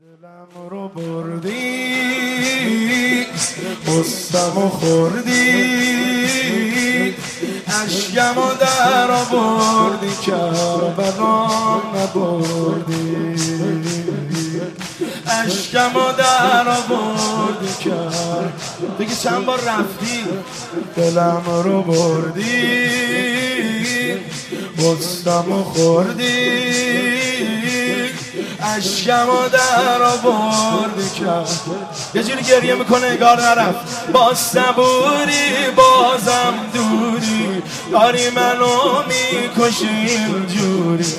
دلم رو بردی بستم و خوردی عشقم و در آوردی کربلا نبردی. عشقم و در آوردی کرد دیگه چند بار رفتی؟ دلم رو بردی بستم و خوردی. و در آوردی کرد یه جوری گریه می‌کنه اگار نرفت. با صبوری بازم دوری. داری منو می‌کشی جوری.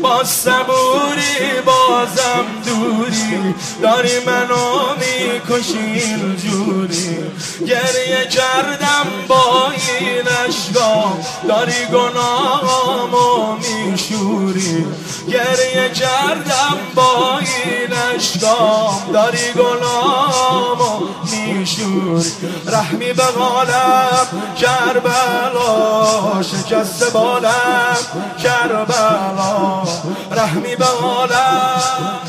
با صبوری بازم دوری. داری منو می‌کشی جوری. گریه کردم با این اشگاه داری گناهامو میشوری. گریه کردم با این اشکام داری گلامو میشوری. رحمی به غالم کربلا. شکست بالم کربلا. رحمی به غالم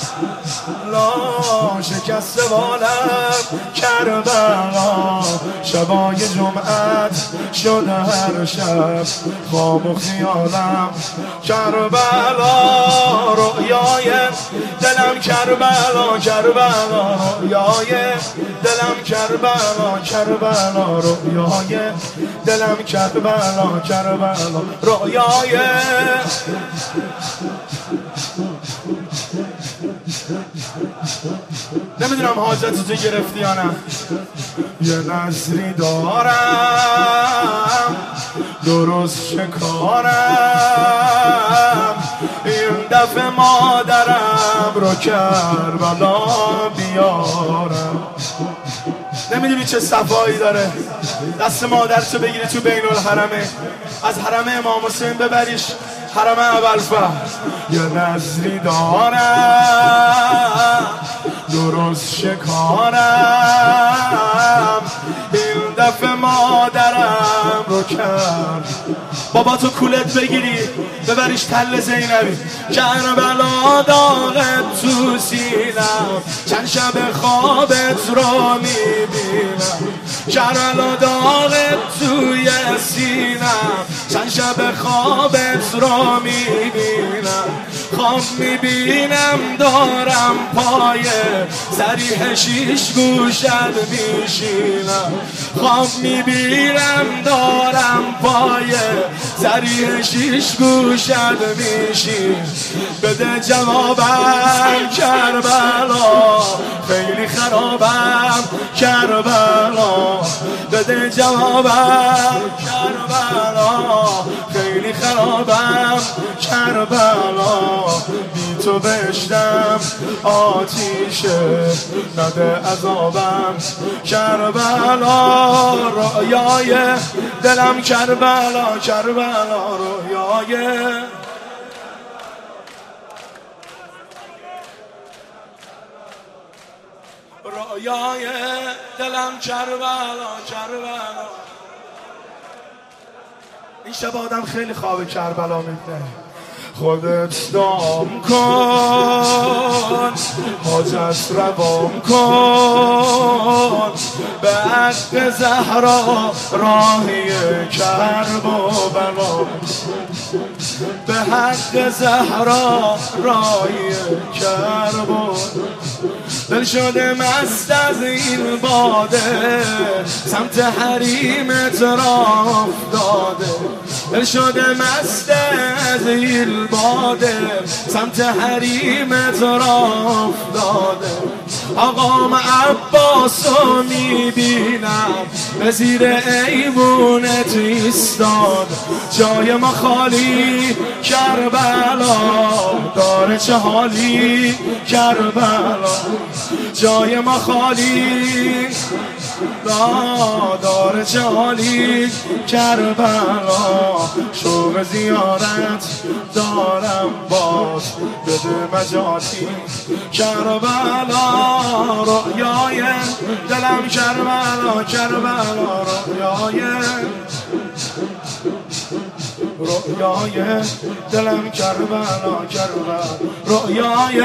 شکست بالم کربلا. شبای جمعت شده هر شب. خواب و خیالم کربلا. رویای دلم کربلا کربلا. رویای دلم کربلا کربلا. رویای دلم کربلا کربلا. رویای نمی‌دونم حاجت تو گرفتی یا نه. یه نظری دارم درست شکارم. این دفعه مادرم رو کربلا بیارم. نمی‌دونی چه صفایی داره. دست مادر تو بگیری تو بین الحرمه. از حرم امام حسین ببریش حرم اول یه نظری دارم. بابا تو کولت بگیری ببریش تل زینبی. کربلا داغت تو سینم. چند شب خوابت رو می‌بینم. کربلا داغت توی سینم. چند شب خوابت رو می‌بینم. خواب می‌بینم دارم پای سریح شیش گوشت میشینم. خواب می‌بینم دارم سریح شیش گوشت میشین بده جوابم کربلا. خیلی خرابم کربلا. بده جوابم کربلا. خیلی خرابم کربلا. تو بشتم آتیشه نده عذابم. کربلا رویای دلم کربلا کربلا رویای. رویای دلم کربلا کربلا. این شب آدم خیلی خواب کربلا میده خودت دام کن. حاجت روام کن. به حق زهرا راهی کرب و بلا. به حق زهرا راهی کرب و دل شده مست از این باده. سمت حریمت را افتاده. دل شده مست از این باده سمت حریمت را افتاده. آقام عباس رو می‌بینم به زیر ایمونت ایستاد. جای ما خالی کربلا داره چه حالی؟ کربلا. جای ما خالی داره چه حالی کربلا شوق زیارت دارم باز بده مجاتی کربلا رویای دلم کربلا کربلا رویای رویای دلم کربلا کربلا رویای